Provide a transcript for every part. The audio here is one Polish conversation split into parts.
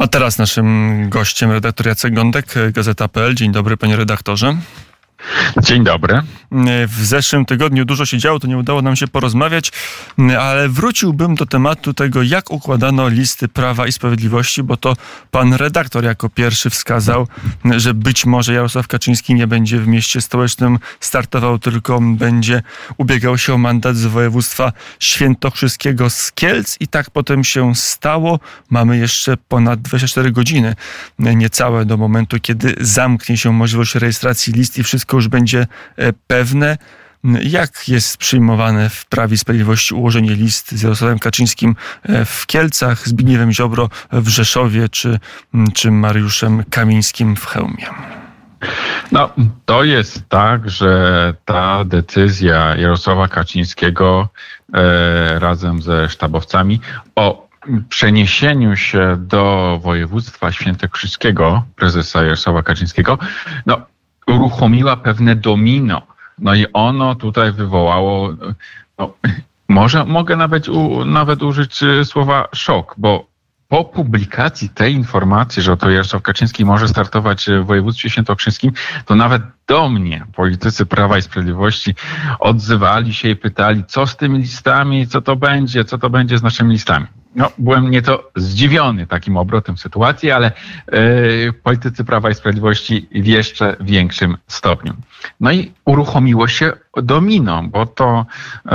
A teraz naszym gościem redaktor Jacek Gądek, Gazeta.pl. Dzień dobry, panie redaktorze. Dzień dobry. W zeszłym tygodniu dużo się działo, to nie udało nam się porozmawiać, ale wróciłbym do tematu tego, jak układano listy Prawa i Sprawiedliwości, bo to pan redaktor jako pierwszy wskazał, że być może Jarosław Kaczyński nie będzie w mieście stołecznym startował, tylko będzie ubiegał się o mandat z województwa świętokrzyskiego z Kielc i tak potem się stało. Mamy jeszcze ponad 24 godziny, niecałe do momentu, kiedy zamknie się możliwość rejestracji list i wszystko już będzie e, pewne. Jak jest przyjmowane w Prawie i Sprawiedliwości ułożenie list z Jarosławem Kaczyńskim e, w Kielcach, Zbigniewem Ziobro w Rzeszowie czy, czy Mariuszem Kamińskim w Chełmie? No, to jest tak, że ta decyzja Jarosława Kaczyńskiego e, razem ze sztabowcami o przeniesieniu się do województwa świętokrzyskiego prezesa Jarosława Kaczyńskiego, no, uruchomiła pewne domino. No i ono tutaj wywołało, no, może mogę nawet, u, nawet użyć y, słowa szok, bo po publikacji tej informacji, że oto Jarosław Kaczyński może startować w województwie świętokrzyskim, to nawet do mnie politycy Prawa i Sprawiedliwości odzywali się i pytali, co z tymi listami, co to będzie, co to będzie z naszymi listami. No, byłem nieco zdziwiony takim obrotem sytuacji, ale yy, politycy Prawa i Sprawiedliwości w jeszcze większym stopniu. No i uruchomiło się domino, bo to yy,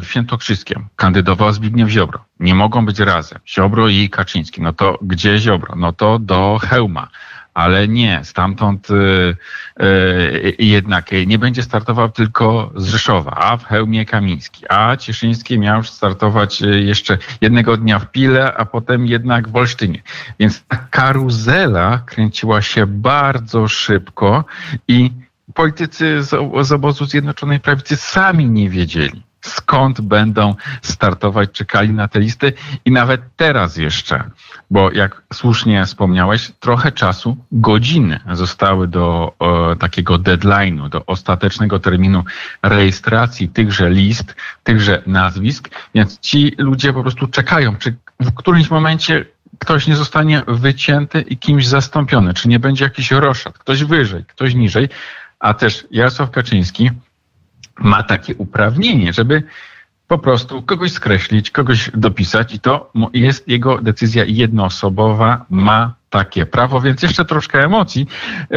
w Świętokrzyskiem kandydował Zbigniew Ziobro. Nie mogą być razem. Ziobro i Kaczyński. No to gdzie Ziobro? No to do Hełma ale nie, stamtąd y, y, jednak nie będzie startował tylko z Rzeszowa, a w Hełmie Kamiński, a Cieszyński miał startować y, jeszcze jednego dnia w Pile, a potem jednak w Olsztynie. Więc ta karuzela kręciła się bardzo szybko i politycy z, z obozu Zjednoczonej Prawicy sami nie wiedzieli skąd będą startować, czekali na te listy? I nawet teraz jeszcze, bo jak słusznie wspomniałeś, trochę czasu, godziny zostały do o, takiego deadline'u, do ostatecznego terminu rejestracji tychże list, tychże nazwisk, więc ci ludzie po prostu czekają, czy w którymś momencie ktoś nie zostanie wycięty i kimś zastąpiony, czy nie będzie jakiś roszad, ktoś wyżej, ktoś niżej, a też Jarosław Kaczyński ma takie uprawnienie, żeby po prostu kogoś skreślić, kogoś dopisać i to jest jego decyzja jednoosobowa, ma takie prawo, więc jeszcze troszkę emocji e,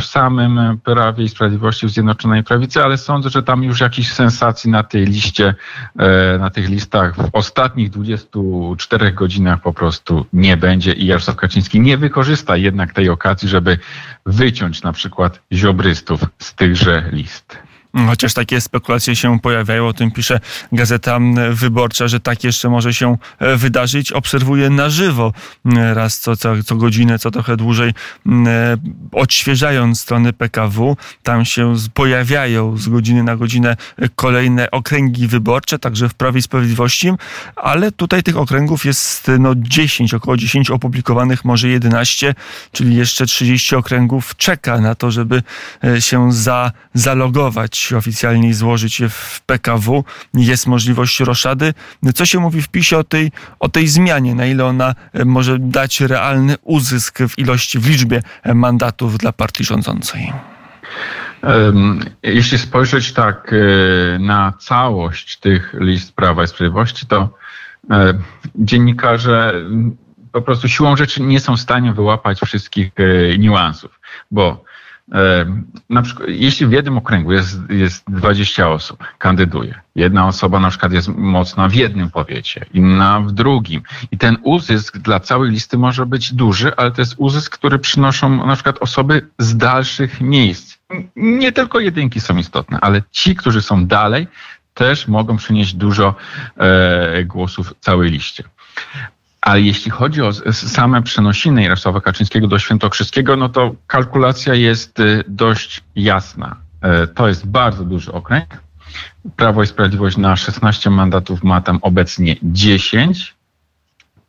w samym Prawie i Sprawiedliwości w Zjednoczonej Prawicy, ale sądzę, że tam już jakichś sensacji na tej liście, e, na tych listach w ostatnich 24 godzinach po prostu nie będzie i Jarosław Kaczyński nie wykorzysta jednak tej okazji, żeby wyciąć na przykład ziobrystów z tychże list. Chociaż takie spekulacje się pojawiają, o tym pisze Gazeta Wyborcza, że tak jeszcze może się e, wydarzyć. Obserwuję na żywo raz co, co, co godzinę, co trochę dłużej, e, odświeżając strony PKW. Tam się pojawiają z godziny na godzinę kolejne okręgi wyborcze, także w Prawie i Sprawiedliwości, ale tutaj tych okręgów jest no 10, około 10 opublikowanych, może 11, czyli jeszcze 30 okręgów czeka na to, żeby e, się za, zalogować oficjalnie złożyć je w PKW. Jest możliwość roszady. Co się mówi w PiSie o tej, o tej zmianie? Na ile ona e, może dać realny uzysk w ilości, w liczbie e, mandatów dla partii rządzącej? Jeśli spojrzeć tak e, na całość tych list Prawa i Sprawiedliwości, to dziennikarze po prostu siłą rzeczy nie są w stanie wyłapać wszystkich niuansów, bo na przykład, jeśli w jednym okręgu jest, jest 20 osób, kandyduje, jedna osoba na przykład jest mocna w jednym powiecie, inna w drugim i ten uzysk dla całej listy może być duży, ale to jest uzysk, który przynoszą na przykład osoby z dalszych miejsc. Nie tylko jedynki są istotne, ale ci, którzy są dalej, też mogą przynieść dużo e, głosów całej liście. Ale jeśli chodzi o same przenosiny Jarosława Kaczyńskiego do Świętokrzyskiego, no to kalkulacja jest y, dość jasna. E, to jest bardzo duży okręg. Prawo i Sprawiedliwość na 16 mandatów ma tam obecnie 10,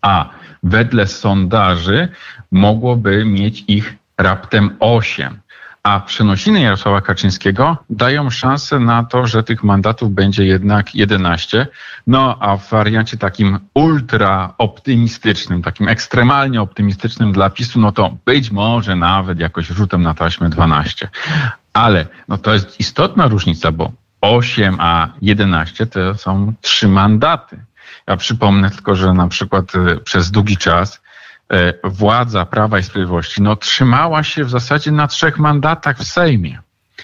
a wedle sondaży mogłoby mieć ich raptem 8 A przenosiny Jarosława Kaczyńskiego dają szansę na to, że tych mandatów będzie jednak 11. No a w wariancie takim ultra optymistycznym, takim ekstremalnie optymistycznym dla PiSu, no to być może nawet jakoś rzutem na taśmę 12. Ale no to jest istotna różnica, bo 8 a 11 to są trzy mandaty. Ja przypomnę tylko, że na przykład e, przez długi czas władza Prawa i Sprawiedliwości no, trzymała się w zasadzie na trzech mandatach w Sejmie.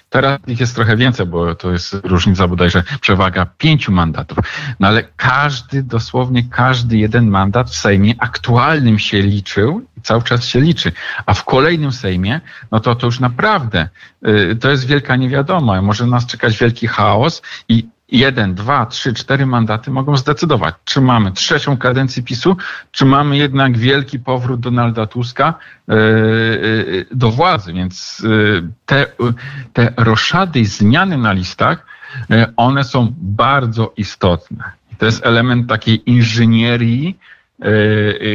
Teraz ich jest trochę więcej, bo to jest różnica bodajże przewaga pięciu mandatów. No ale każdy, dosłownie każdy jeden mandat w Sejmie aktualnym się liczył i cały czas się liczy. A w kolejnym Sejmie, no to to już naprawdę y, to jest wielka niewiadoma. Może nas czekać wielki chaos i jeden, dwa, trzy, cztery mandaty mogą zdecydować, czy mamy trzecią kadencję PiSu, czy mamy jednak wielki powrót Donalda Tuska e, e, do władzy. Więc e, te, te roszady i zmiany na listach, one są bardzo istotne. To jest element takiej inżynierii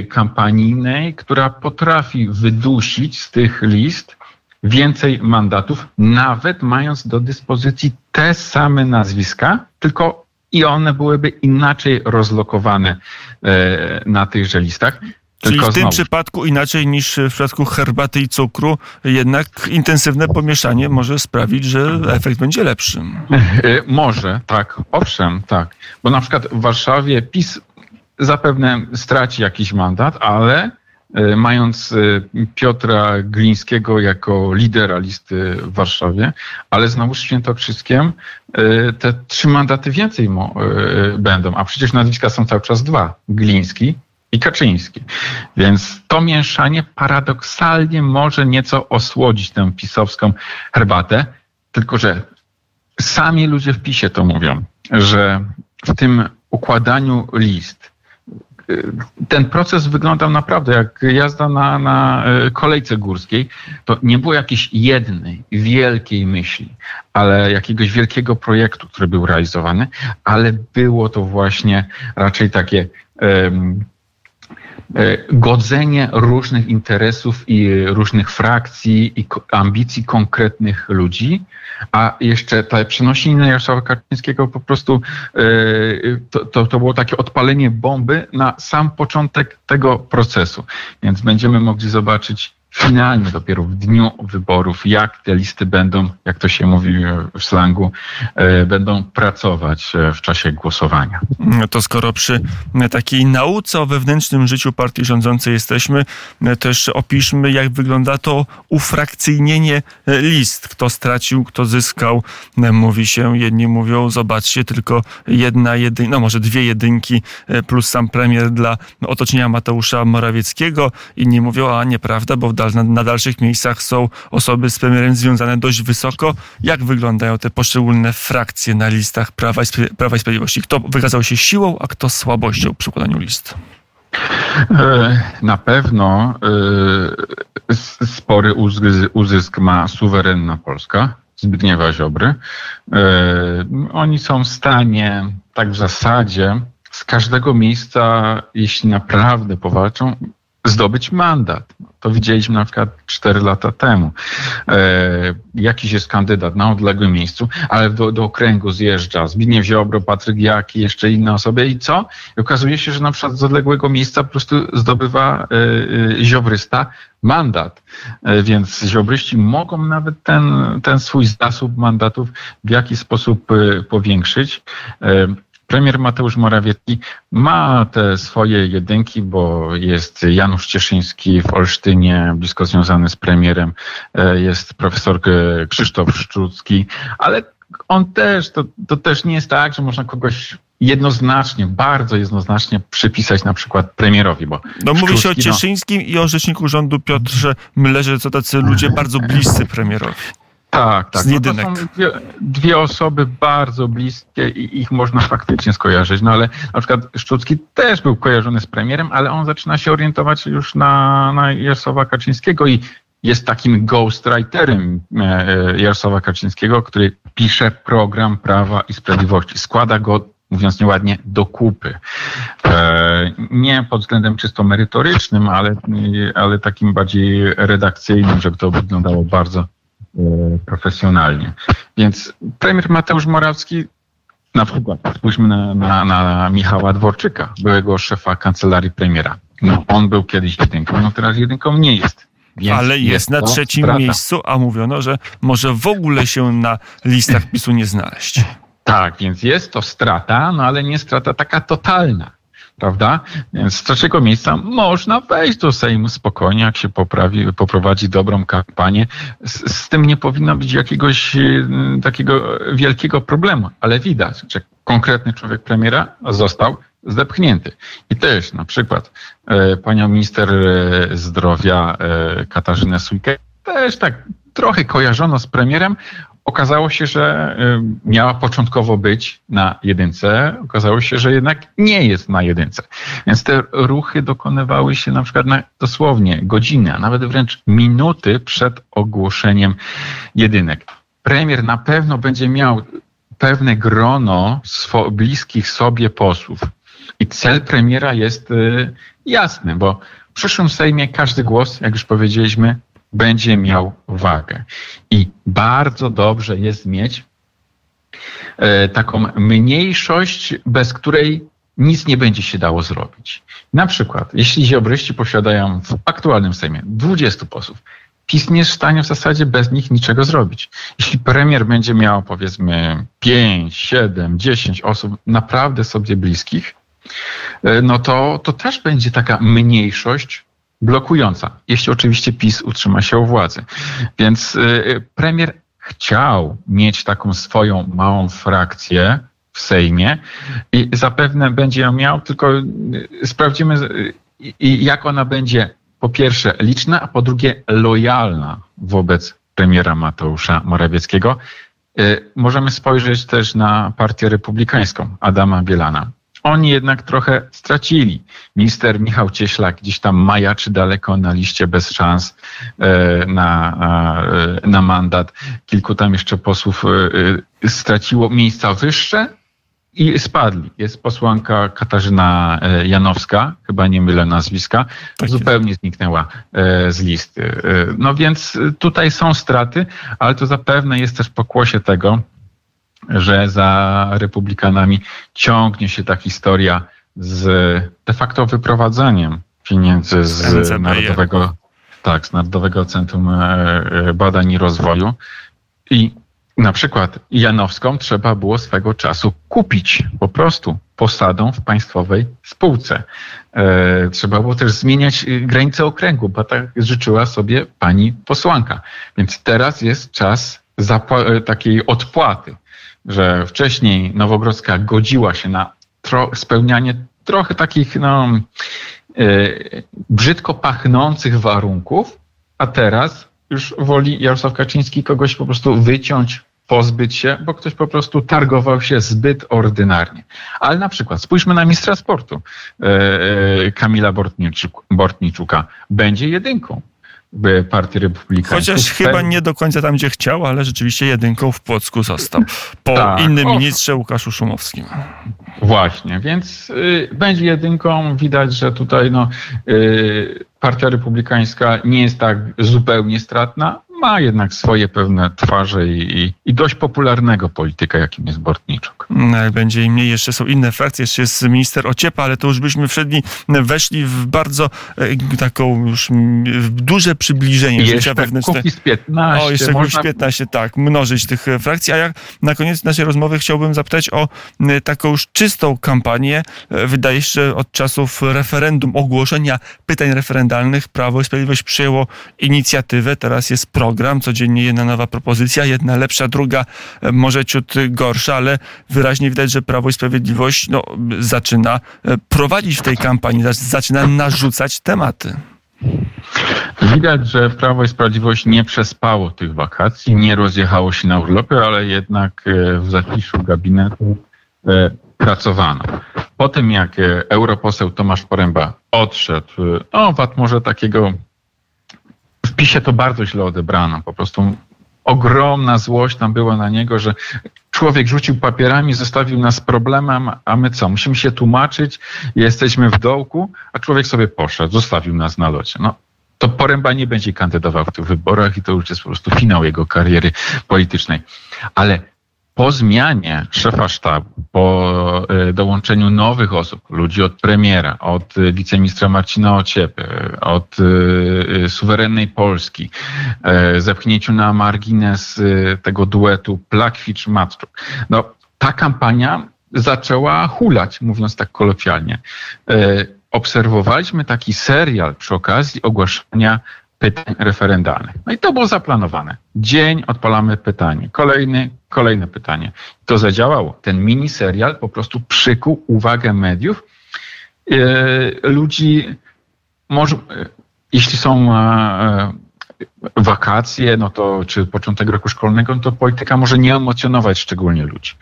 kampanijnej, która potrafi wydusić z tych list więcej mandatów, nawet mając do dyspozycji te same nazwiska, tylko i one byłyby inaczej rozlokowane e, na tychże listach. Czyli Tylko w tym znowu. przypadku inaczej niż w przypadku herbaty i cukru, jednak intensywne pomieszanie może sprawić, że efekt będzie lepszy. E, może, tak, owszem, tak. Bo na przykład w Warszawie PiS zapewne straci jakiś mandat, ale mając e, Piotra Glińskiego jako lidera listy w Warszawie, ale znowu z Świętokrzyskiem e, te trzy mandaty więcej będą, a przecież nazwiska są cały czas dwa, Gliński i Kaczyński. Więc to mieszanie paradoksalnie może nieco osłodzić tę pisowską herbatę, tylko że sami ludzie w PiSie to mówią, że w tym układaniu list, ten proces wyglądał naprawdę jak jazda na, na e, kolejce górskiej. To nie było jakiejś jednej wielkiej myśli, ale jakiegoś wielkiego projektu, który był realizowany, ale było to właśnie raczej takie um, godzenie różnych interesów i różnych frakcji i ambicji konkretnych ludzi a jeszcze te przenosiny Jarosława Kaczyńskiego po prostu e, to, to, to było takie odpalenie bomby na sam początek tego procesu. Więc będziemy mogli zobaczyć finalnie dopiero w dniu wyborów, jak te listy będą, jak to się mówi w slangu, e, będą pracować e, w czasie głosowania. No to skoro przy takiej nauce o wewnętrznym życiu partii rządzącej jesteśmy, e, też opiszmy, jak wygląda to ufrakcyjnienie list. Kto stracił, kto zyskał. Mówi się, jedni mówią, zobaczcie, tylko jedna jedynka, no może dwie jedynki plus sam premier dla otoczenia Mateusza Morawieckiego. Inni mówią, a nieprawda, bo w na, dalszych miejscach są osoby z premierem związane dość wysoko. Jak wyglądają te poszczególne frakcje na listach Prawa i, Prawa i Sprawiedliwości? Kto wykazał się siłą, a kto słabością przy układaniu list? E, na pewno e, spory uzysk ma suwerenna Polska, Zbigniewa Ziobry. E, oni są w stanie, tak w zasadzie, z każdego miejsca, jeśli naprawdę powalczą, zdobyć mandat. To widzieliśmy na przykład 4 lata temu. E, jakiś jest kandydat na odległym miejscu, ale do, do okręgu zjeżdża Zbigniew Ziobro, Patryk Jaki, jeszcze inne osoby i co? I okazuje się, że na przykład z odległego miejsca po prostu zdobywa e, e, ziobrysta mandat. E, więc ziobryści mogą nawet ten, ten swój zasób mandatów w jakiś sposób e, powiększyć. Premier Mateusz Morawiecki ma te swoje jedynki, bo jest Janusz Cieszyński w Olsztynie, blisko związany z premierem, e, jest profesor Krzysztof Szczucki, ale on też, to, to też nie jest tak, że można kogoś jednoznacznie, bardzo jednoznacznie przypisać na przykład premierowi, bo... No mówi się o no- Cieszyńskim no, i o rzeczniku rządu Piotrze Mlerze, co tacy ludzie bardzo bliscy premierowi. Tak, tak. No to są dwie, dwie, osoby bardzo bliskie i ich można faktycznie skojarzyć. No ale na przykład Szczucki też był kojarzony z premierem, ale on zaczyna się orientować już na, na Jarosława Kaczyńskiego i jest takim ghostwriterem e, e, Jarosława Kaczyńskiego, który pisze program Prawa i Sprawiedliwości. Składa go mówiąc nieładnie, do kupy. E, nie pod względem czysto merytorycznym, ale, ale takim bardziej redakcyjnym, żeby to wyglądało bardzo profesjonalnie. Więc premier Mateusz Morawski na przykład spójrzmy na, na, na Michała Dworczyka, byłego szefa kancelarii premiera. No, on był kiedyś jedynką, no teraz jedynką nie jest. Więc Ale jest, jest na trzecim strata. miejscu, a mówiono, że może w ogóle się na listach PiSu nie znaleźć. Tak, więc jest to strata, no ale nie strata taka totalna prawda? Więc z trzeciego miejsca można wejść do Sejmu spokojnie, jak się poprawi, poprowadzi dobrą kampanię. Z, z, tym nie powinno być jakiegoś y, takiego wielkiego problemu, ale widać, że konkretny człowiek premiera został zdepchnięty. I też na przykład e, panią minister e, zdrowia e, Katarzynę Sujkę też tak trochę kojarzono z premierem, Okazało się, że y, miała początkowo być na jedynce, okazało się, że jednak nie jest na jedynce. Więc te ruchy dokonywały się na przykład na dosłownie godziny, a nawet wręcz minuty przed ogłoszeniem jedynek. Premier na pewno będzie miał pewne grono bliskich sobie posłów. I cel premiera jest y, jasny, bo w przyszłym Sejmie każdy głos, jak już powiedzieliśmy, będzie miał wagę. I bardzo dobrze jest mieć e, taką mniejszość, bez której nic nie będzie się dało zrobić. Na przykład, jeśli ziobryści posiadają w aktualnym Sejmie 20 posłów, PiS nie jest w stanie w zasadzie bez nich niczego zrobić. Jeśli premier będzie miał powiedzmy 5, 7, 10 osób naprawdę sobie bliskich, e, no to, to też będzie taka mniejszość, blokująca, jeśli oczywiście PiS utrzyma się u władzy. Więc y, premier chciał mieć taką swoją małą frakcję w Sejmie i zapewne będzie ją miał, tylko y, sprawdzimy, y, jak ona będzie po pierwsze liczna, a po drugie lojalna wobec premiera Mateusza Morawieckiego. Możemy spojrzeć też na partię republikańską Adama Bielana oni jednak trochę stracili. Minister Michał Cieślak gdzieś tam majaczy daleko na liście bez szans e, na, e, na mandat. Kilku tam jeszcze posłów e, straciło miejsca wyższe i spadli. Jest posłanka Katarzyna Janowska, chyba nie mylę nazwiska, tak zupełnie zniknęła z listy. No więc tutaj są straty, ale to zapewne jest też pokłosie tego, że za republikanami ciągnie się ta historia z de facto wyprowadzaniem pieniędzy z Narodowego, tak, z Narodowego Centrum e, e, Badań i Rozwoju. I na przykład Janowską trzeba było swego czasu kupić po prostu posadą w państwowej spółce. E, trzeba było też zmieniać granice okręgu, bo tak życzyła sobie pani posłanka. Więc teraz jest czas takiej odpłaty że wcześniej Nowogrodzka godziła się na tro spełnianie trochę takich no, yy, brzydko pachnących warunków, a teraz już woli Jarosław Kaczyński kogoś po prostu wyciąć, pozbyć się, bo ktoś po prostu targował się zbyt ordynarnie. Ale na przykład spójrzmy na mistrza sportu yy, Kamila Bortniczuka. Będzie jedynką Partii Republikańskiej. Chociaż chyba nie do końca tam, gdzie chciał, ale rzeczywiście jedynką w Płocku został. Po tak, innym ministrze Łukaszu Szumowskim. Właśnie, więc y, będzie jedynką. Widać, że tutaj no, y, Partia Republikańska nie jest tak zupełnie stratna, ma jednak swoje pewne twarze i, i dość popularnego polityka, jakim jest Bortniczuk. No, będzie im mniej, jeszcze są inne frakcje, jeszcze jest minister Ociepa, ale to już byśmy wszedni weszli w bardzo e, taką już duże przybliżenie jeszcze życia wewnętrznego. Kukiz 15. O, jeszcze można... 15, tak, mnożyć tych e, frakcji. A jak na koniec naszej rozmowy chciałbym zapytać o taką już czystą kampanię. E, wydaje się, że od czasów referendum, ogłoszenia pytań referendalnych Prawo i Sprawiedliwość przyjęło inicjatywę, teraz jest pro program, codziennie jedna nowa propozycja, jedna lepsza, druga e, może ciut gorsza, ale wyraźnie widać, że Prawo i Sprawiedliwość no, zaczyna e, prowadzić w tej kampanii, zaczyna narzucać tematy. Widać, że Prawo i Sprawiedliwość nie przespało tych wakacji, nie rozjechało się na urlopy, ale jednak e, w zaciszu gabinetu pracowano. Po tym, jak europoseł Tomasz Poręba odszedł, no w atmosferze takiego w PiSie to bardzo źle odebrano. Po prostu ogromna złość tam była na niego, że człowiek rzucił papierami, zostawił nas problemem, a my co? Musimy się tłumaczyć, jesteśmy w dołku, a człowiek sobie poszedł, zostawił nas na locie. No, to Poręba nie będzie kandydował w tych wyborach i to już jest po prostu finał jego kariery politycznej. Ale po zmianie szefa sztabu, po e, dołączeniu nowych osób, ludzi od premiera, od wiceministra Marcina Ociepy, od e, suwerennej Polski, e, zepchnięciu na margines tego duetu Plakwicz-Matczuk, no ta kampania zaczęła hulać, mówiąc tak kolokwialnie. Obserwowaliśmy taki serial przy okazji ogłaszania pytań referendalnych. No i to było zaplanowane. Dzień odpalamy pytanie, kolejny, kolejne pytanie. To zadziałało. Ten mini serial po prostu przykuł uwagę mediów. Yy, ludzi, może, jeśli są e, wakacje, no to czy początek roku szkolnego, no to polityka może nie emocjonować szczególnie ludzi.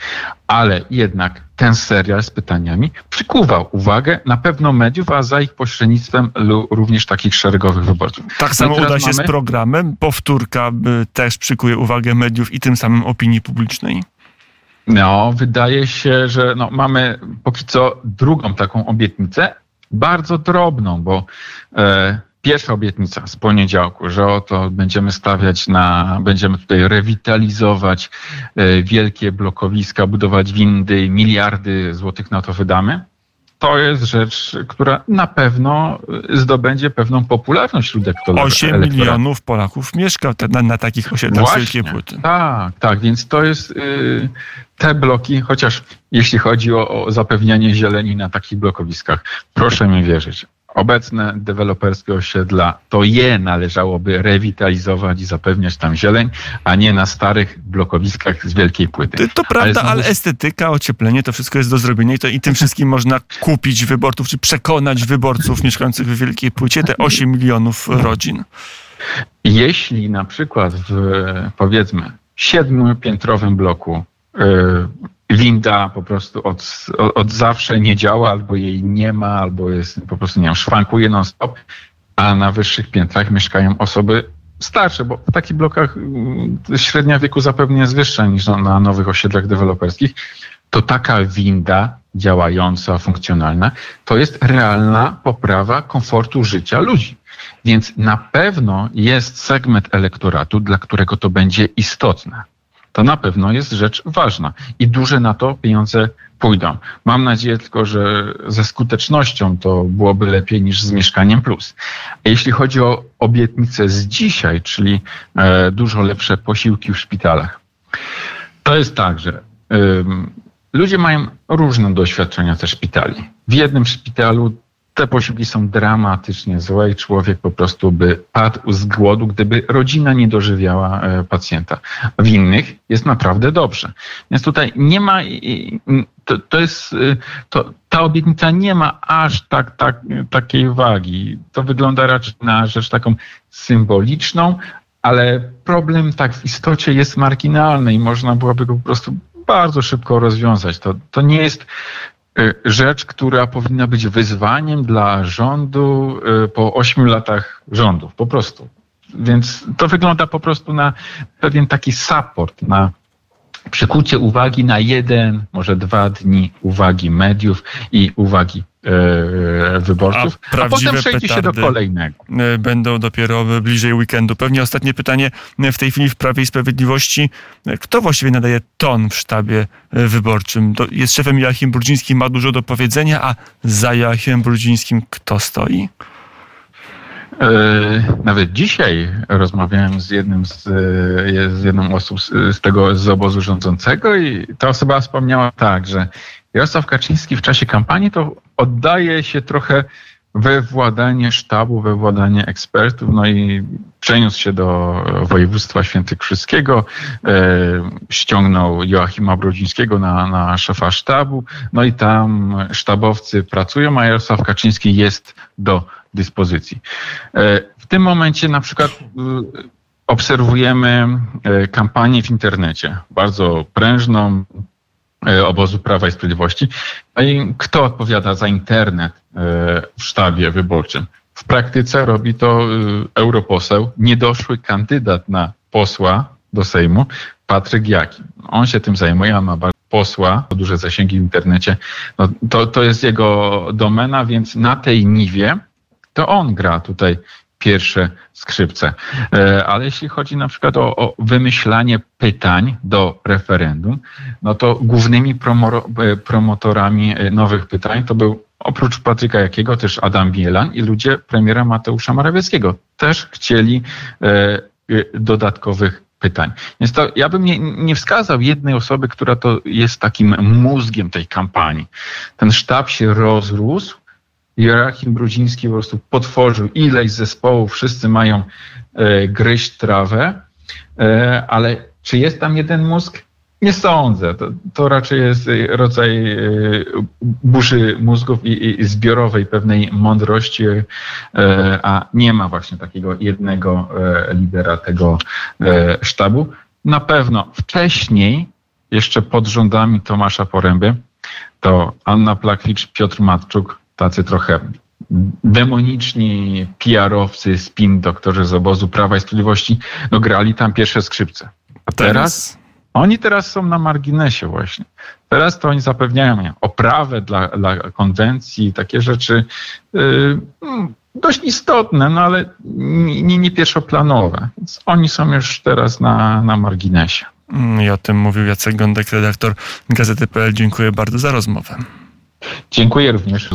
Ale jednak ten serial z pytaniami przykuwał uwagę na pewno mediów, a za ich pośrednictwem również takich szeregowych wyborców. Tak samo uda się mamy... z programem. Powtórka też przykuje uwagę mediów i tym samym opinii publicznej. No, wydaje się, że no, mamy póki co drugą taką obietnicę, bardzo drobną, bo e, pierwsza obietnica z poniedziałku, że oto będziemy stawiać na, będziemy tutaj rewitalizować e, wielkie blokowiska, budować windy, miliardy złotych na to wydamy. To jest rzecz, która na pewno zdobędzie pewną popularność wśród elektoratu. 8 milionów Polaków mieszka na, na takich osiedlach wielkie płyty. Tak, tak, więc to jest y, te bloki, chociaż jeśli chodzi o, o zapewnianie zieleni na takich blokowiskach, proszę mi wierzyć, obecne deweloperskie osiedla, to je należałoby rewitalizować i zapewniać tam zieleń, a nie na starych blokowiskach z wielkiej płyty. To prawda, ale, ale estetyka, ocieplenie, to wszystko jest do zrobienia i, to, i tym wszystkim można kupić wyborców, czy przekonać wyborców mieszkających w wielkiej płycie, te 8 milionów rodzin. Jeśli na przykład w powiedzmy siedmiopiętrowym bloku yy, winda po prostu od, od zawsze nie działa, albo jej nie ma, albo jest po prostu, nie wiem, szwankuje non-stop, a na wyższych piętrach mieszkają osoby starsze, bo w takich blokach mm, średnia wieku zapewne jest wyższa niż na nowych osiedlach deweloperskich, to taka winda działająca, funkcjonalna, to jest realna poprawa komfortu życia ludzi. Więc na pewno jest segment elektoratu, dla którego to będzie istotne to na pewno jest rzecz ważna i duże na to pieniądze pójdą. Mam nadzieję tylko, że ze skutecznością to byłoby lepiej niż z mieszkaniem plus. A jeśli chodzi o obietnice z dzisiaj, czyli e, dużo lepsze posiłki w szpitalach, to jest tak, że ludzie mają różne doświadczenia ze szpitali. W jednym szpitalu te posiłki są dramatycznie złe i człowiek po prostu by padł z głodu, gdyby rodzina nie dożywiała e, pacjenta. W innych jest naprawdę dobrze. Więc tutaj nie ma, to, to jest, e, to, ta obietnica nie ma aż tak, tak, takiej wagi. To wygląda raczej na rzecz taką symboliczną, ale problem tak w istocie jest marginalny i można byłoby go po prostu bardzo szybko rozwiązać. To, to nie jest rzecz, która powinna być wyzwaniem dla rządu y, po ośmiu latach rządów, po prostu. Więc to wygląda po prostu na pewien taki support, na przykucie uwagi na jeden, może dwa dni uwagi mediów i uwagi wyborców, a, a potem przejdzie się do kolejnego. E, będą dopiero bliżej weekendu. Pewnie ostatnie pytanie w tej chwili w Prawie i Sprawiedliwości. Kto właściwie nadaje ton w sztabie e, wyborczym? Jest szefem Joachim Brudziński, ma dużo do powiedzenia, a za Joachim Brudzińskim kto stoi? E, nawet dzisiaj rozmawiałem z jednym z, e, z jedną osób z, tego z obozu rządzącego i ta osoba wspomniała tak, że Jarosław Kaczyński w czasie kampanii to oddaje się trochę we władanie sztabu, we władanie ekspertów, no i przeniósł się do województwa świętokrzyskiego, e, ściągnął Joachima Brodzińskiego na, na szefa sztabu, no i tam sztabowcy pracują, a Jarosław Kaczyński jest do dyspozycji. E, w tym momencie na przykład e, obserwujemy e, kampanię w internecie, bardzo prężną, obozu Prawa i Sprawiedliwości. No i kto odpowiada za internet w sztabie wyborczym? W praktyce robi to europoseł, niedoszły kandydat na posła do Sejmu, Patryk Jaki. On się tym zajmuje, on ma posła, duże zasięgi w internecie. No, to, to jest jego domena, więc na tej niwie to on gra tutaj pierwsze skrzypce. E, ale jeśli chodzi na przykład o, o wymyślanie pytań do referendum, no to głównymi promo, e, promotorami e, nowych pytań to był oprócz Patryka Jakiego też Adam Bielan i ludzie premiera Mateusza Morawieckiego. Też chcieli dodatkowych pytań. Więc to ja bym nie, nie wskazał jednej osoby, która to jest takim mózgiem tej kampanii. Ten sztab się rozrósł, Joachim Brudziński po prostu potworzył ileś zespołów, wszyscy mają e, gryźć trawę, e, ale czy jest tam jeden mózg? Nie sądzę. To, to raczej jest rodzaj e, burzy mózgów i, i zbiorowej pewnej mądrości, e, a nie ma właśnie takiego jednego e, lidera tego e, sztabu. Na pewno wcześniej, jeszcze pod rządami Tomasza Poręby, to Anna Plaklicz, Piotr Matczuk, tacy trochę demoniczni PR-owcy, spin doktorzy z obozu Prawa i Sprawiedliwości, no grali tam pierwsze skrzypce. A teraz, oni teraz są na marginesie właśnie. Teraz to oni zapewniają oprawę dla, dla konwencji, takie rzeczy yy, dość istotne, no ale nie, nie pierwszoplanowe. Więc oni są już teraz na, na marginesie. I o tym mówił Jacek Gądek, redaktor Gazety.pl. Dziękuję bardzo za rozmowę. Dziękuję również.